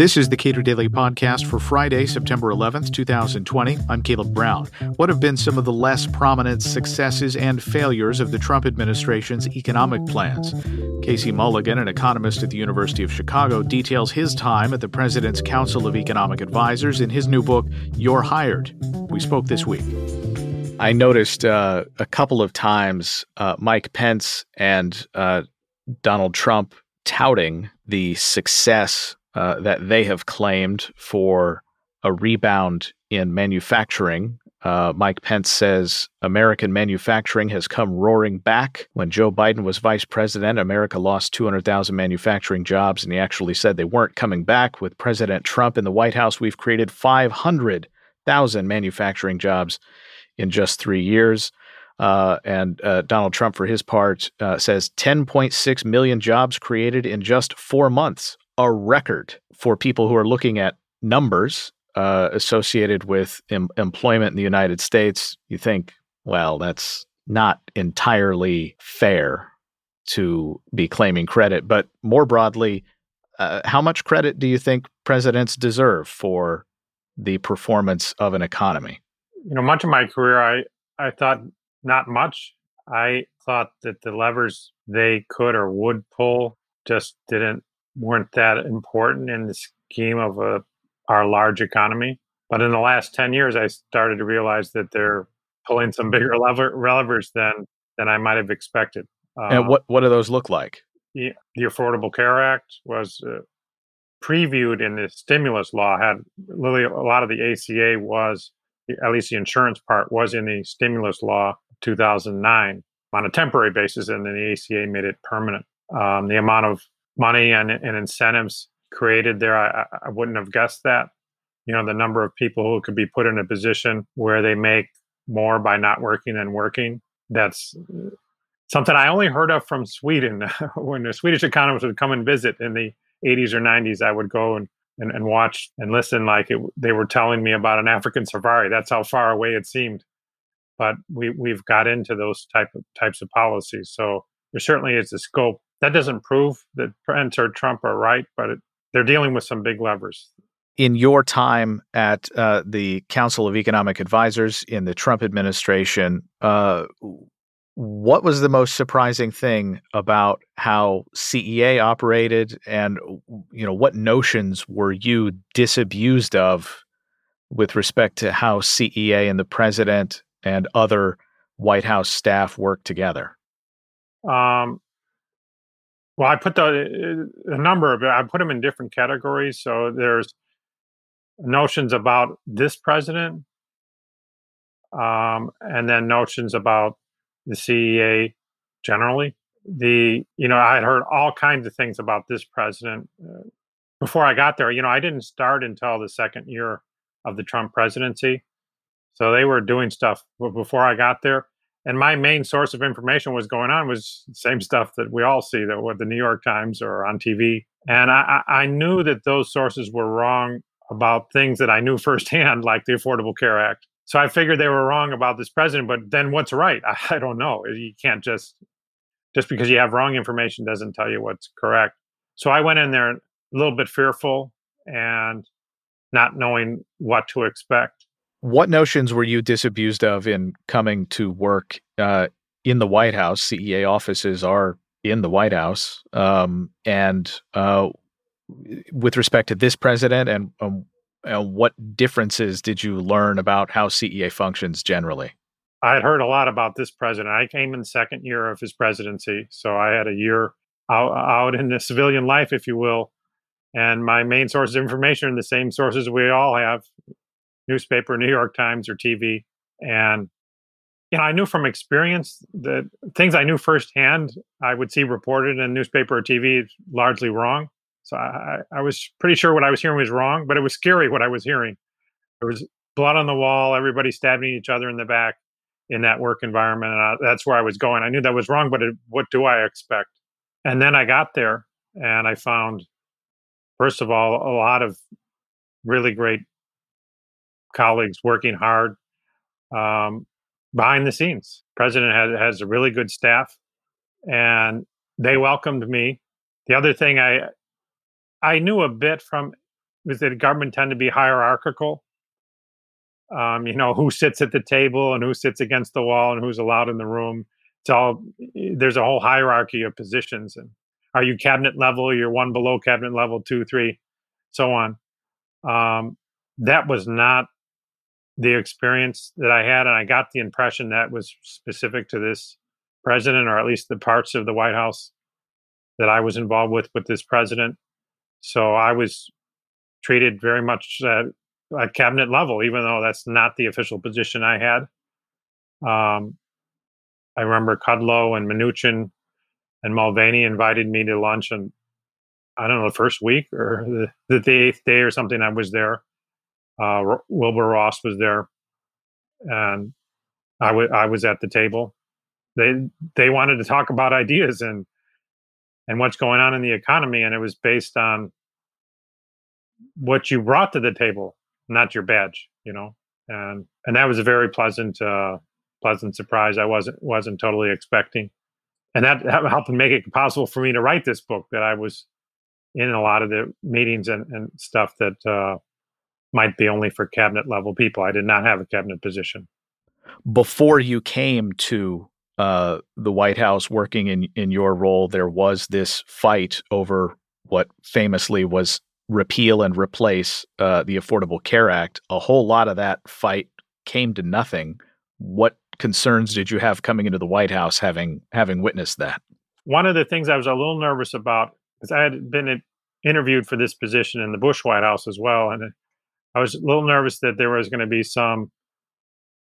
This is the Cato Daily Podcast for Friday, September 11th, 2020. I'm Caleb Brown. What have been some of the less prominent successes and failures of the Trump administration's economic plans? Casey Mulligan, an economist at the University of Chicago, details his time at the President's Council of Economic Advisers in his new book, You're Hired. We spoke this week. I noticed uh, a couple of times uh, Mike Pence and uh, Donald Trump touting the success uh, that they have claimed for a rebound in manufacturing. Uh, Mike Pence says American manufacturing has come roaring back. When Joe Biden was vice president, America lost 200,000 manufacturing jobs, and he actually said they weren't coming back. With President Trump in the White House, we've created 500,000 manufacturing jobs in just three years. Uh, and uh, Donald Trump, for his part, uh, says 10.6 million jobs created in just four months a record for people who are looking at numbers uh, associated with em- employment in the United States. You think, well, that's not entirely fair to be claiming credit. But more broadly, uh, how much credit do you think presidents deserve for the performance of an economy? You know, much of my career, I, I thought not much. I thought that the levers they could or would pull just didn't weren't that important in the scheme of a, our large economy. But in the last 10 years, I started to realize that they're pulling some bigger lever, levers than, than I might have expected. and um, what, what do those look like? The, the Affordable Care Act was uh, previewed in the stimulus law, had really a lot of the ACA was, at least the insurance part, was in the stimulus law 2009 on a temporary basis, and then the ACA made it permanent. Um, the amount of money and, and incentives created there. I, I wouldn't have guessed that. You know, the number of people who could be put in a position where they make more by not working than working. That's something I only heard of from Sweden. when the Swedish economists would come and visit in the 80s or 90s, I would go and, and, and watch and listen like it, they were telling me about an African safari. That's how far away it seemed. But we, we've got into those type of types of policies. So there certainly is a scope that doesn't prove that Pence or Trump are right, but it, they're dealing with some big levers. In your time at uh, the Council of Economic Advisors in the Trump administration, uh, what was the most surprising thing about how CEA operated, and you know what notions were you disabused of with respect to how CEA and the president and other White House staff work together? Um, well, I put the a number of I put them in different categories. So there's notions about this president, um, and then notions about the CEA generally. The you know I had heard all kinds of things about this president uh, before I got there. You know I didn't start until the second year of the Trump presidency, so they were doing stuff before I got there and my main source of information was going on was same stuff that we all see that with the New York Times or on TV. And I, I knew that those sources were wrong about things that I knew firsthand, like the Affordable Care Act. So I figured they were wrong about this president. But then what's right? I, I don't know. You can't just just because you have wrong information doesn't tell you what's correct. So I went in there a little bit fearful and not knowing what to expect. What notions were you disabused of in coming to work uh, in the White House? CEA offices are in the White House, um, and uh, with respect to this president, and, um, and what differences did you learn about how CEA functions generally? I had heard a lot about this president. I came in the second year of his presidency, so I had a year out, out in the civilian life, if you will. And my main sources of information are the same sources we all have newspaper, New York Times, or TV. And you know, I knew from experience that things I knew firsthand, I would see reported in newspaper or TV largely wrong. So I, I was pretty sure what I was hearing was wrong, but it was scary what I was hearing. There was blood on the wall, everybody stabbing each other in the back in that work environment. And I, that's where I was going. I knew that was wrong, but it, what do I expect? And then I got there and I found, first of all, a lot of really great colleagues working hard um, behind the scenes. President has, has a really good staff, and they welcomed me. The other thing I I knew a bit from was that government tend to be hierarchical. Um, you know, who sits at the table and who sits against the wall and who's allowed in the room. It's all there's a whole hierarchy of positions. And are you cabinet level? You're one below cabinet level, two, three, so on. Um, that was not the experience that I had, and I got the impression that was specific to this president, or at least the parts of the White House that I was involved with with this president. So I was treated very much at, cabinet level, even though that's not the official position I had. Um, I remember Kudlow and Mnuchin and Mulvaney invited me to lunch, and I don't know the first week or the, the eighth day or something. I was there. Uh, Wilbur Ross was there, and I, w- I was at the table. They they wanted to talk about ideas and and what's going on in the economy, and it was based on what you brought to the table, not your badge. You know, and and that was a very pleasant uh, pleasant surprise. I wasn't wasn't totally expecting, and that, helped make it possible for me to write this book. That I was in a lot of the meetings and, and stuff that uh, might be only for cabinet level people. I did not have a cabinet position. Before you came to uh, the White House working in, in your role, there was this fight over what famously was repeal and replace uh, the Affordable Care Act. A whole lot of that fight came to nothing. What concerns did you have coming into the White House having having witnessed that? One of the things I was a little nervous about because I had been interviewed for this position in the Bush White House as well, and I was a little nervous that there was going to be some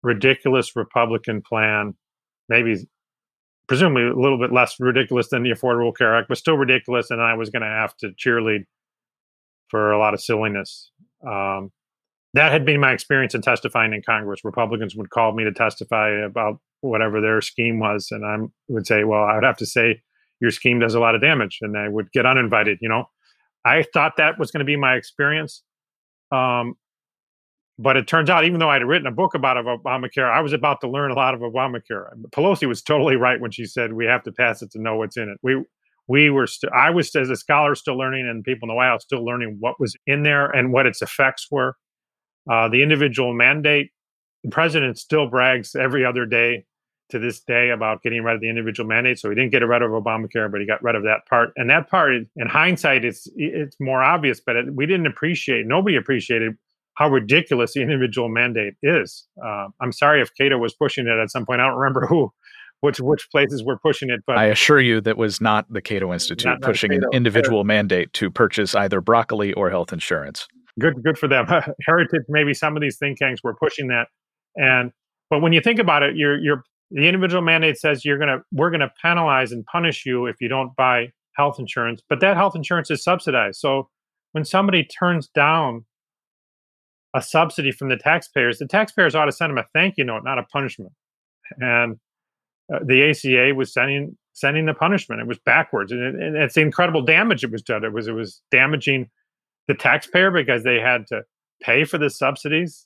ridiculous Republican plan, maybe presumably a little bit less ridiculous than the Affordable Care Act, but still ridiculous, and I was going to have to cheerlead for a lot of silliness. Um, that had been my experience in testifying in Congress. Republicans would call me to testify about whatever their scheme was, and I would say, "Well, I would have to say your scheme does a lot of damage," and I would get uninvited. You know, I thought that was going to be my experience. Um, but it turns out, even though I had written a book about Obamacare, I was about to learn a lot of Obamacare. Pelosi was totally right when she said we have to pass it to know what's in it. We we were still, I was as a scholar still learning, and people in the White House still learning what was in there and what its effects were. Uh, the individual mandate, the president still brags every other day to this day about getting rid of the individual mandate. So he didn't get rid of Obamacare, but he got rid of that part. And that part, in hindsight, it's it's more obvious, but it, we didn't appreciate. Nobody appreciated how ridiculous the individual mandate is. Uh, I'm sorry if Cato was pushing it at some point. I don't remember who, which which places were pushing it. But I assure you, that was not the Cato Institute not, pushing not an individual mandate to purchase either broccoli or health insurance. Good, good for them. Heritage, maybe some of these think tanks were pushing that, and but when you think about it, you're you're the individual mandate says you're gonna we're gonna penalize and punish you if you don't buy health insurance, but that health insurance is subsidized. So when somebody turns down a subsidy from the taxpayers, the taxpayers ought to send them a thank you note, not a punishment. And uh, the ACA was sending sending the punishment. It was backwards, and, it, and it's the incredible damage it was done. It was it was damaging the taxpayer because they had to pay for the subsidies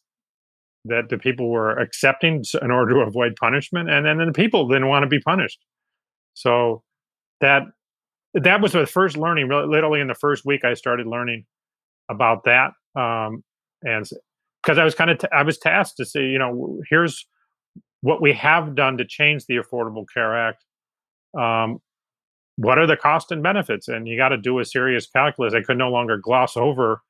that the people were accepting in order to avoid punishment, and then the people didn't want to be punished. So that that was the first learning. Literally in the first week, I started learning about that, um, and because I was kind of t- I was tasked to say, you know, here's what we have done to change the Affordable Care Act. Um, what are the cost and benefits? And you got to do a serious calculus. I could no longer gloss over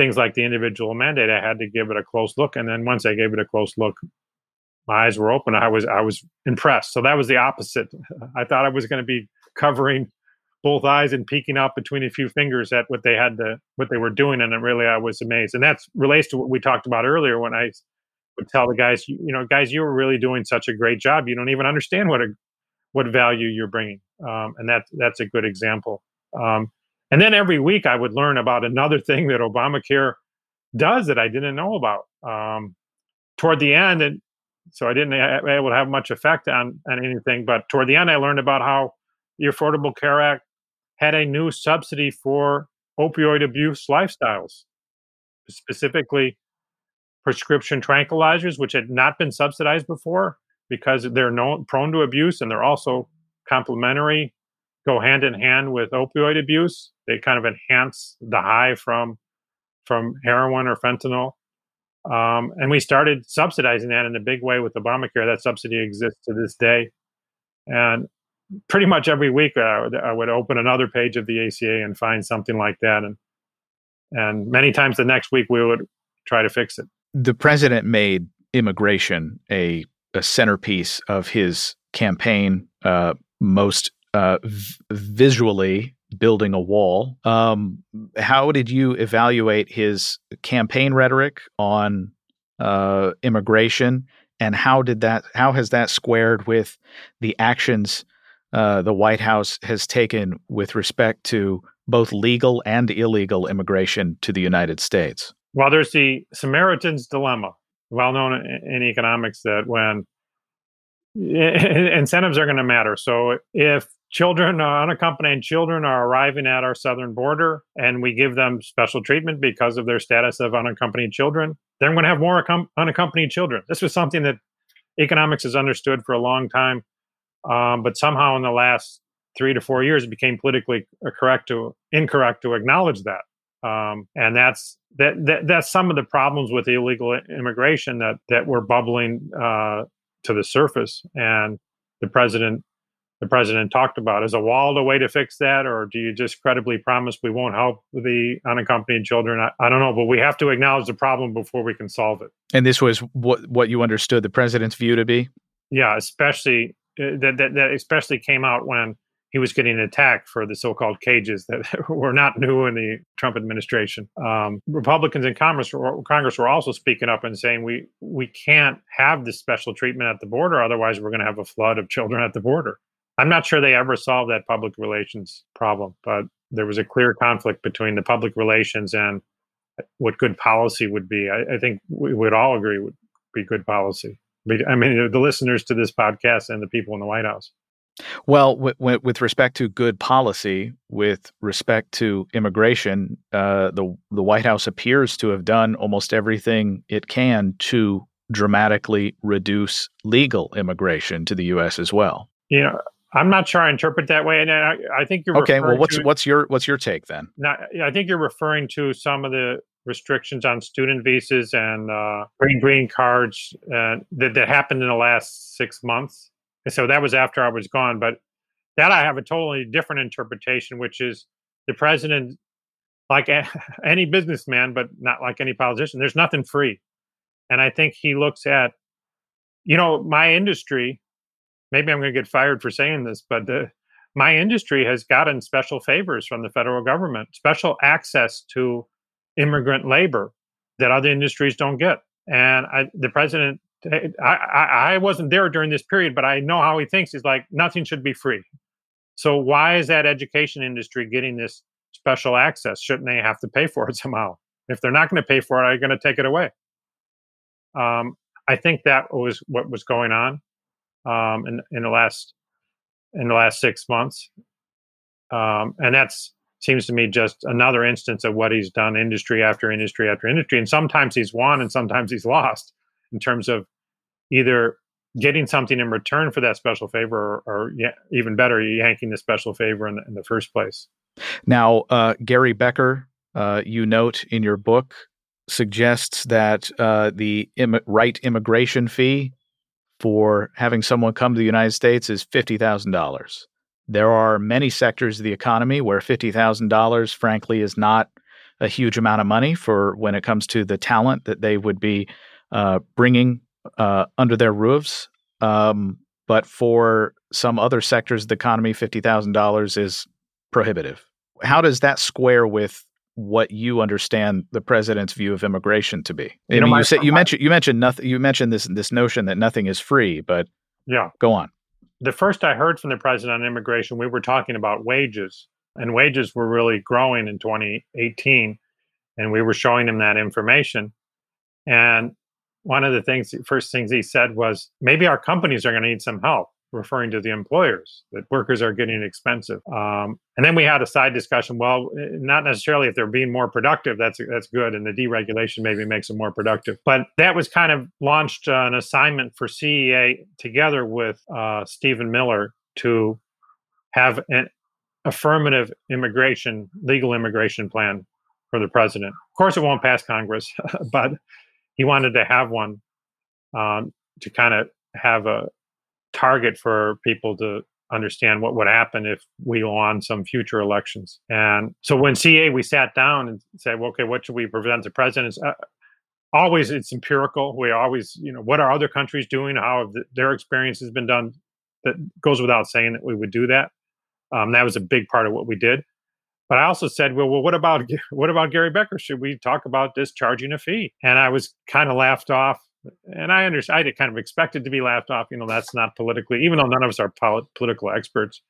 things like the individual mandate, I had to give it a close look. And then once I gave it a close look, my eyes were open. I was I was impressed. So that was the opposite. I thought I was going to be covering both eyes and peeking out between a few fingers at what they had to what they were doing, and really I was amazed. And that relates to what we talked about earlier when I would tell the guys, you, you know, guys, you were really doing such a great job. You don't even understand what a what value you're bringing, um, and that that's a good example. Um, and then every week I would learn about another thing that Obamacare does that I didn't know about. Um, toward the end, and so I didn't be able to have much effect on, on anything, but toward the end, I learned about how the Affordable Care Act had a new subsidy for opioid abuse lifestyles, specifically prescription tranquilizers, which had not been subsidized before because they're known, prone to abuse and they're also complementary go hand in hand with opioid abuse. They kind of enhance the high from from heroin or fentanyl. Um, and we started subsidizing that in a big way with Obamacare. That subsidy exists to this day. And pretty much every week, uh, I would open another page of the ACA and find something like that. And and many times the next week, we would try to fix it. The president made immigration a, a centerpiece of his campaign, uh, most uh, v- visually building a wall. Um, how did you evaluate his campaign rhetoric on uh, immigration, and how did that? How has that squared with the actions uh, the White House has taken with respect to both legal and illegal immigration to the United States? Well, there's the Samaritan's dilemma, well known in economics that when incentives are going to matter. So if children, uh, unaccompanied children, are arriving at our southern border and we give them special treatment because of their status of unaccompanied children, then we're going to have more unaccompanied children. This was something that economics has understood for a long time, um, but somehow in the last three to four years, it became politically correct to incorrect to acknowledge that. Um, and that's that, that, that's some of the problems with illegal immigration that that were bubbling uh, to the surface. And the president the president talked about is a wall the way to fix that, or do you just credibly promise we won't help the unaccompanied children? I, I don't know, but we have to acknowledge the problem before we can solve it. And this was what what you understood the president's view to be. Yeah, especially uh, that, that that especially came out when he was getting attacked for the so-called cages that were not new in the Trump administration. Um, Republicans in Congress, were, Congress were also speaking up and saying we we can't have this special treatment at the border, otherwise we're going to have a flood of children at the border. I'm not sure they ever solved that public relations problem, but there was a clear conflict between the public relations and what good policy would be. I, I think we would all agree would be good policy. I mean, the listeners to this podcast and the people in the White House. Well, w- w- with respect to good policy, with respect to immigration, uh, the the White House appears to have done almost everything it can to dramatically reduce legal immigration to the U.S. as well. Know, I'm not sure I interpret that way, and I, I think you're okay. Well, what's to, what's your what's your take then? Now, I think you're referring to some of the restrictions on student visas and uh, green green cards uh, that that happened in the last six months And so that was after I was gone. But that I have a totally different interpretation, which is the president, like a, any businessman, but not like any politician, there's nothing free. And I think he looks at, you know, my industry, maybe I'm going to get fired for saying this, but the, my industry has gotten special favors from the federal government, special access to immigrant labor that other industries don't get. And I, the president I, I, I wasn't there during this period, but I know how he thinks. He's like, nothing should be free. So why is that education industry getting this special access? Shouldn't they have to pay for it somehow? If they're not going to pay for it, are you going to take it away? Um, I think that was what was going on um, in, in the last in the last six months, um, and that's seems to me just another instance of what he's done industry after industry after industry, and sometimes he's won and sometimes he's lost in terms of either getting something in return for that special favor or, or yeah, even better yanking the special favor in the, in the first place. Now uh, gary becker uh, you note in your book suggests that uh, the Im- right immigration fee for having someone come to the united states is $50000 there are many sectors of the economy where $50000 frankly is not a huge amount of money for when it comes to the talent that they would be uh, bringing uh, under their roofs. Um, but for some other sectors of the economy, fifty thousand dollars is prohibitive. How does that square with what you understand the president's view of immigration to be? You mean, you, said, you mentioned you mentioned nothing. You mentioned this this notion that nothing is free, but yeah, go on. The first I heard from the president on immigration, we were talking about wages, and wages were really growing in 2018, and we were showing him that information, and one of the things, first things he said was, maybe our companies are going to need some help, referring to the employers, that workers are getting expensive. Um, and then we had a side discussion. Well, eh, not necessarily if they're being more productive, that's that's good, and the deregulation maybe makes them more productive. But that was kind of launched uh, an assignment for CEA together with uh, Stephen Miller to have an, affirmative immigration, legal immigration plan for the president. Of course, it won't pass Congress, but he wanted to have one um, to kind of have a target for people to understand what would happen if we won some future elections. And so when CA, we sat down and said, well, okay, what should we prevent the president's? Uh, always it's empirical. We always, you know, what are other countries doing? How have the, their experience has been done? That goes without saying that we would do that. Um, that was a big part of what we did. But I also said, well, well, what about what about Gary Becker? Should we talk about discharging a fee? And I was kind of laughed off. And I understand, I kind of expected to be laughed off. You know, that's not politically, even though none of us are pol- political experts,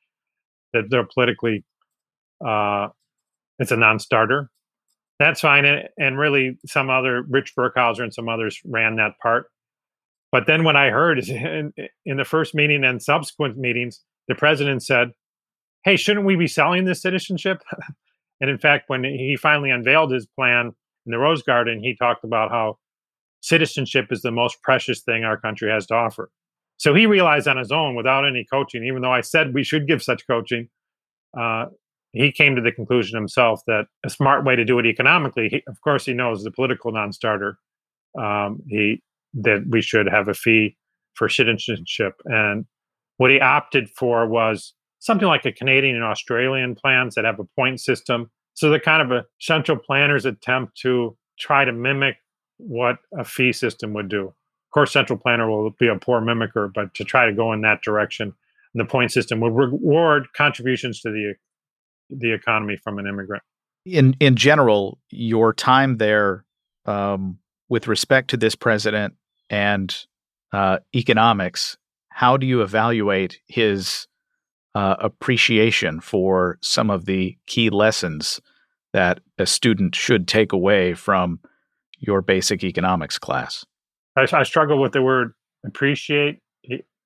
that they're politically, uh, it's a non-starter. That's fine. And, and really, some other Rich Burkhauser and some others ran that part. But then what I heard in, in the first meeting and subsequent meetings, the president said, hey, shouldn't we be selling this citizenship? and in fact, when he finally unveiled his plan in the Rose Garden, he talked about how citizenship is the most precious thing our country has to offer. So he realized on his own, without any coaching, even though I said we should give such coaching, uh, he came to the conclusion himself that a smart way to do it economically, he, of course, he knows the political non-starter, um, he that we should have a fee for citizenship, and what he opted for was something like a Canadian and Australian plans that have a point system. So they're kind of a central planner's attempt to try to mimic what a fee system would do. Of course, central planner will be a poor mimicker, but to try to go in that direction, the point system would reward contributions to the the economy from an immigrant. In in general, your time there, um, with respect to this president and uh, economics, how do you evaluate his uh, appreciation for some of the key lessons that a student should take away from your basic economics class? I, I struggle with the word appreciate.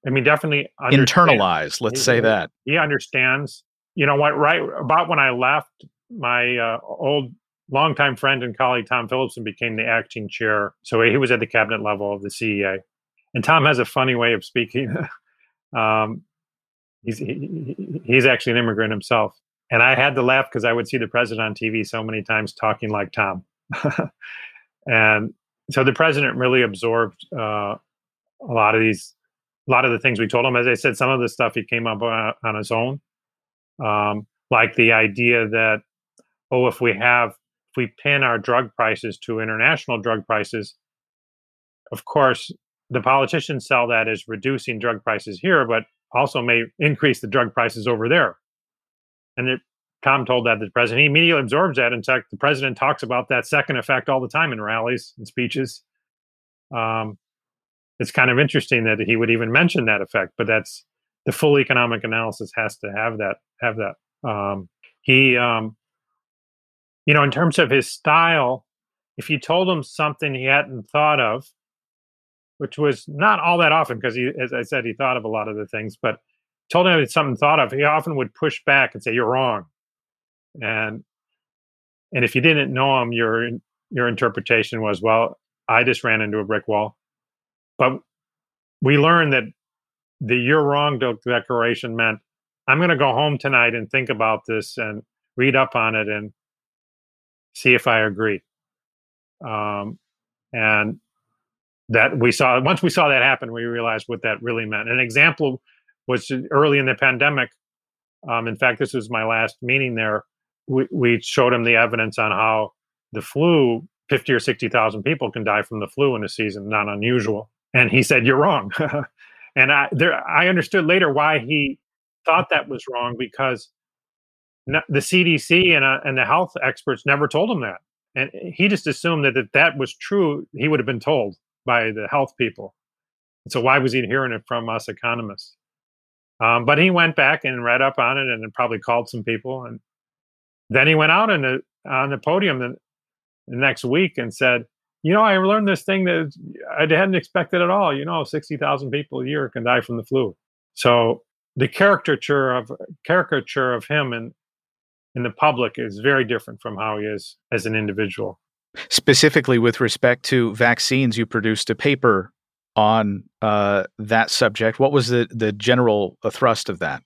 I mean, definitely internalize. Let's he, say that he understands. You know what? Right about when I left, my uh, old longtime friend and colleague Tom Philipson became the acting chair. So he was at the cabinet level of the CEA. And Tom has a funny way of speaking. um, he's he, he's actually an immigrant himself and i had to laugh because i would see the president on tv so many times talking like tom and so the president really absorbed uh, a lot of these a lot of the things we told him as i said some of the stuff he came up on, on his own um, like the idea that oh if we have if we pin our drug prices to international drug prices of course the politicians sell that as reducing drug prices here but also may increase the drug prices over there. And it, Tom told that to the president. He immediately absorbs that. In fact, the president talks about that second effect all the time in rallies and speeches. Um, it's kind of interesting that he would even mention that effect, but that's the full economic analysis has to have that. Have that. Um, he, um, you know, in terms of his style, if you told him something he hadn't thought of, which was not all that often because he, as I said, he thought of a lot of the things, but told him something thought of. He often would push back and say, "You're wrong," and and if you didn't know him, your your interpretation was, "Well, I just ran into a brick wall." But we learned that the "you're wrong" declaration meant I'm going to go home tonight and think about this and read up on it and see if I agree. Um, and that we saw once we saw that happen, we realized what that really meant. An example was early in the pandemic. Um, in fact, this was my last meeting there. We, we showed him the evidence on how the flu, 50 or 60,000 people can die from the flu in a season, not unusual. And he said, You're wrong. and I, there, I understood later why he thought that was wrong because the CDC and, uh, and the health experts never told him that. And he just assumed that if that was true, he would have been told by the health people. So why was he hearing it from us economists? Um, but he went back and read up on it and probably called some people. And then he went out on the, on the podium the, the next week and said, you know, I learned this thing that I hadn't expected at all. You know, 60,000 people a year can die from the flu. So the caricature of caricature of him in in the public is very different from how he is as an individual. Specifically, with respect to vaccines, you produced a paper on uh, that subject. What was the the general thrust of that?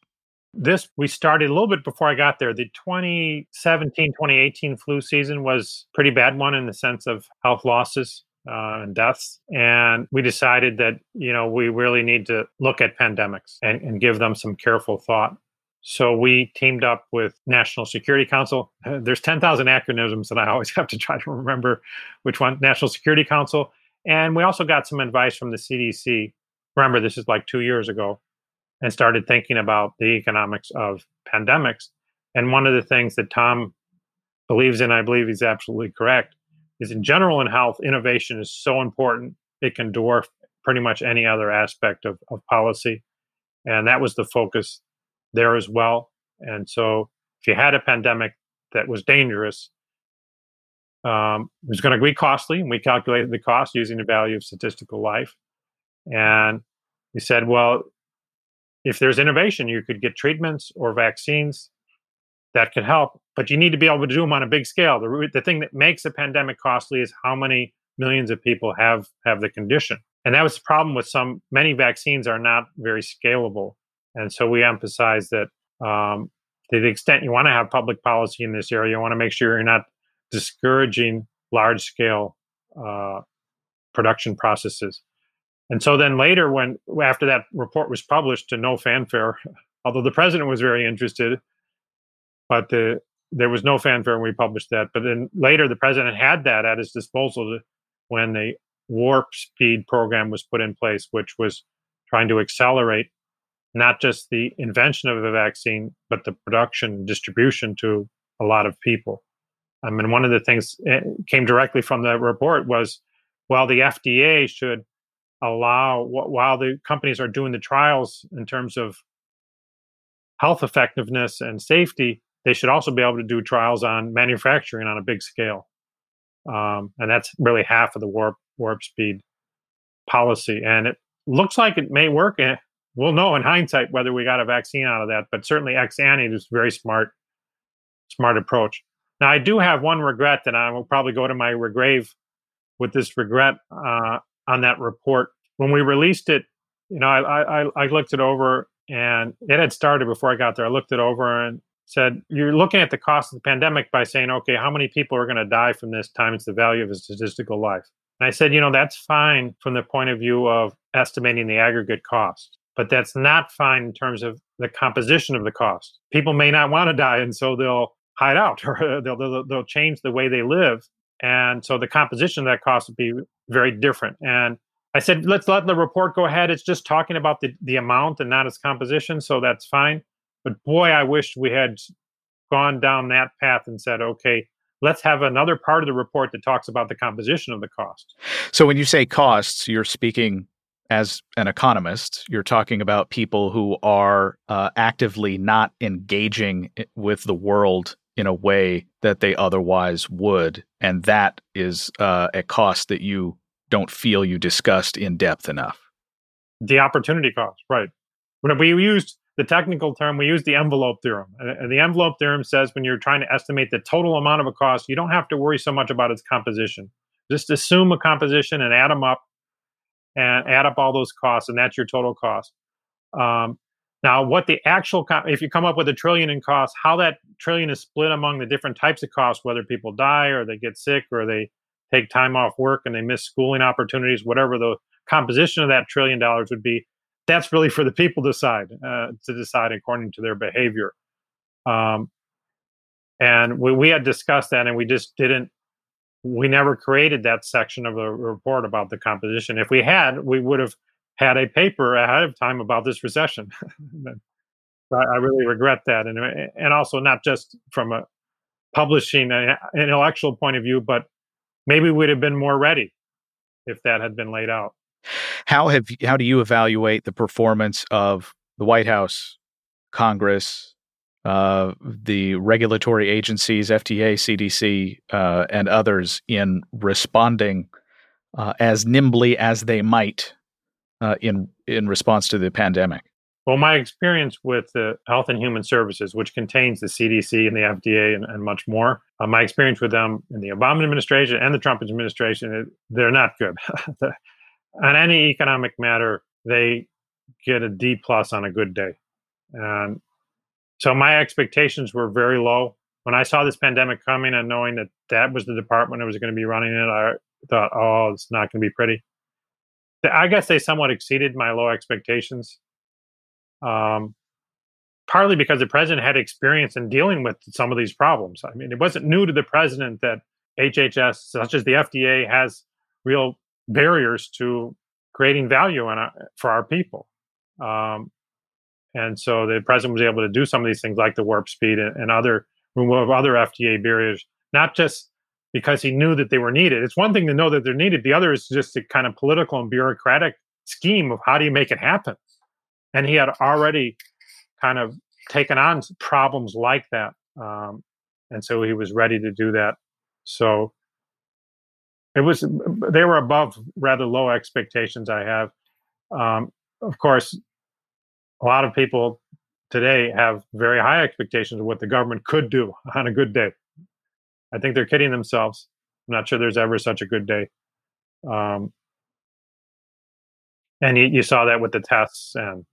This we started a little bit before I got there. The 2017 2018 flu season was pretty bad one in the sense of health losses uh, and deaths. And we decided that, you know, we really need to look at pandemics and, and give them some careful thought. So we teamed up with National Security Council. There's 10,000 acronyms and I always have to try to remember which one. National Security Council. And we also got some advice from the CDC. Remember, this is like two years ago, and started thinking about the economics of pandemics. And one of the things that Tom believes in, I believe he's absolutely correct, is in general in health, innovation is so important. It can dwarf pretty much any other aspect of, of policy. And that was the focus there as well. And so if you had a pandemic that was dangerous, um, it was going to be costly. And we calculated the cost using the value of statistical life. And we said, well, if there's innovation, you could get treatments or vaccines that could help, but you need to be able to do them on a big scale. The, the thing that makes a pandemic costly is how many millions of people have have the condition, and that was the problem with some. Many vaccines are not very scalable, and so we emphasize that um, to the extent you want to have public policy in this area, you want to make sure you're not discouraging large scale uh, production processes. And so then later, when after that report was published to no fanfare, although the president was very interested, but the, there was no fanfare when we published that. But then later, the president had that at his disposal when the warp speed program was put in place, which was trying to accelerate not just the invention of the vaccine, but the production and distribution to a lot of people. I mean, one of the things eh, came directly from the report was, well, the FDA should allow while the companies are doing the trials in terms of health effectiveness and safety, they should also be able to do trials on manufacturing on a big scale. Um, and that's really half of the warp warp speed policy. And it looks like it may work. And we'll know in hindsight whether we got a vaccine out of that. But certainly, ex ante is a very smart, smart approach. Now, I do have one regret that I will probably go to my grave with this regret uh, on that report. When we released it, you know, I, I, I looked it over and it had started before I got there. I looked it over and said you're looking at the cost of the pandemic by saying, okay, how many people are going to die from this times the value of a statistical life? And I said, you know, that's fine from the point of view of estimating the aggregate cost, but that's not fine in terms of the composition of the cost. People may not want to die, and so they'll hide out or they'll, they'll, they'll change the way they live. And so the composition of that cost would be very different. And I said, let's let the report go ahead. It's just talking about the, the amount and not its composition. So that's fine. But boy, I wish we had gone down that path and said, okay, let's have another part of the report that talks about the composition of the cost. So when you say costs, you're speaking as an economist, you're talking about people who are uh, actively not engaging with the world in a way that they otherwise would. And that is uh, a cost that you don't feel you discussed in depth enough. The opportunity cost, right. When we used the technical term, we used the envelope theorem. And the envelope theorem says when you're trying to estimate the total amount of a cost, you don't have to worry so much about its composition. Just assume a composition and add them up and add up all those costs, and that's your total cost. Um, now, what the actual, if you come up with a trillion in costs, how that trillion is split among the different types of costs, whether people die or they get sick or they take time off work and they miss schooling opportunities, whatever the composition of that trillion dollars would be, that's really for the people to decide uh, to decide according to their behavior. Um, and we, we had discussed that, and we just didn't. We never created that section of the report about the composition. If we had, we would have had a paper ahead of time about this recession. I really regret that, and and also not just from a publishing an intellectual point of view, but maybe we'd have been more ready if that had been laid out. How have how do you evaluate the performance of the White House, Congress, uh, the regulatory agencies, FDA, CDC, uh, and others in responding uh, as nimbly as they might uh, in in response to the pandemic? Well, my experience with the Health and Human Services, which contains the CDC and the FDA and, and much more, uh, my experience with them in the Obama administration and the Trump administration, they're not good. on any economic matter, they get a D plus on a good day. And So my expectations were very low. When I saw this pandemic coming and knowing that that was the department that was going to be running it, I thought, oh, it's not going to be pretty. I guess they somewhat exceeded my low expectations. Um, partly because the president had experience in dealing with some of these problems. I mean, it wasn't new to the president that HHS, such as the FDA, has real barriers to creating value our, for our people. Um, and so the president was able to do some of these things like the warp speed and, and other remove other FDA barriers, not just because he knew that they were needed. It's one thing to know that they're needed. The other is just a kind of political and bureaucratic scheme of how do you make it happen. And he had already kind of taken on problems like that. Um, and so he was ready to do that. So it was, they were above rather low expectations I have. Um, of course, a lot of people today have very high expectations of what the government could do on a good day. I think they're kidding themselves. I'm not sure there's ever such a good day. Um, and you, you saw that with the tests and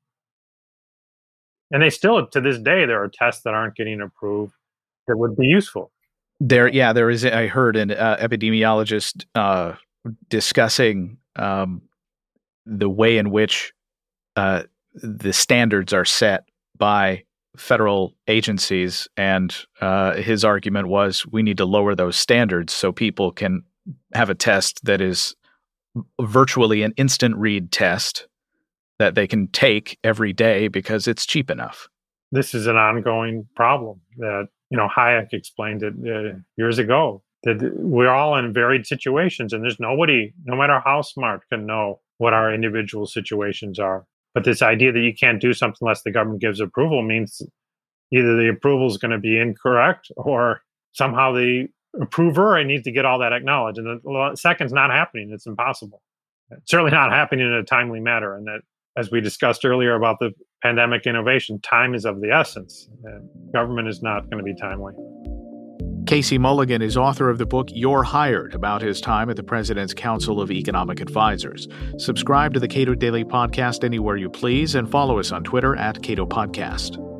and they still to this day there are tests that aren't getting approved that would be useful there yeah there is i heard an uh, epidemiologist uh, discussing um, the way in which uh, the standards are set by federal agencies and uh, his argument was we need to lower those standards so people can have a test that is virtually an instant read test that they can take every day because it's cheap enough. This is an ongoing problem that, you know, Hayek explained it uh, years ago that we're all in varied situations and there's nobody, no matter how smart, can know what our individual situations are. But this idea that you can't do something unless the government gives approval means either the approval is going to be incorrect or somehow the approver needs to get all that acknowledged. And the second's not happening. It's impossible. It's certainly not happening in a timely manner. And that as we discussed earlier about the pandemic innovation, time is of the essence. And government is not going to be timely. Casey Mulligan is author of the book You're Hired about his time at the President's Council of Economic Advisors. Subscribe to the Cato Daily Podcast anywhere you please and follow us on Twitter at Cato Podcast.